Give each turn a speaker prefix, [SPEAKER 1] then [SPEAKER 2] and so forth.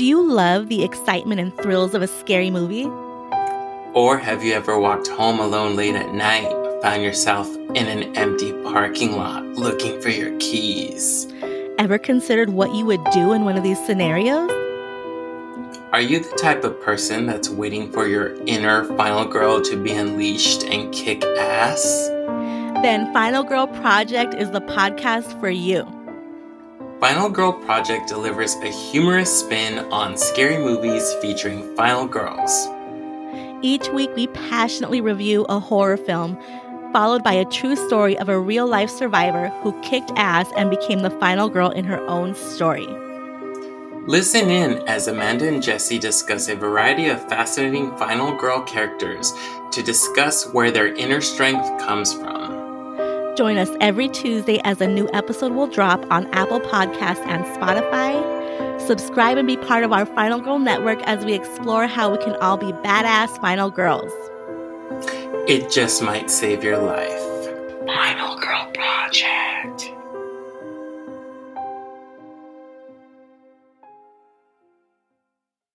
[SPEAKER 1] Do you love the excitement and thrills of a scary movie?
[SPEAKER 2] Or have you ever walked home alone late at night, found yourself in an empty parking lot looking for your keys?
[SPEAKER 1] Ever considered what you would do in one of these scenarios?
[SPEAKER 2] Are you the type of person that's waiting for your inner final girl to be unleashed and kick ass?
[SPEAKER 1] Then Final Girl Project is the podcast for you.
[SPEAKER 2] Final Girl Project delivers a humorous spin on scary movies featuring final girls.
[SPEAKER 1] Each week, we passionately review a horror film, followed by a true story of a real life survivor who kicked ass and became the final girl in her own story.
[SPEAKER 2] Listen in as Amanda and Jesse discuss a variety of fascinating final girl characters to discuss where their inner strength comes from.
[SPEAKER 1] Join us every Tuesday as a new episode will drop on Apple Podcasts and Spotify. Subscribe and be part of our Final Girl Network as we explore how we can all be badass final girls.
[SPEAKER 2] It just might save your life.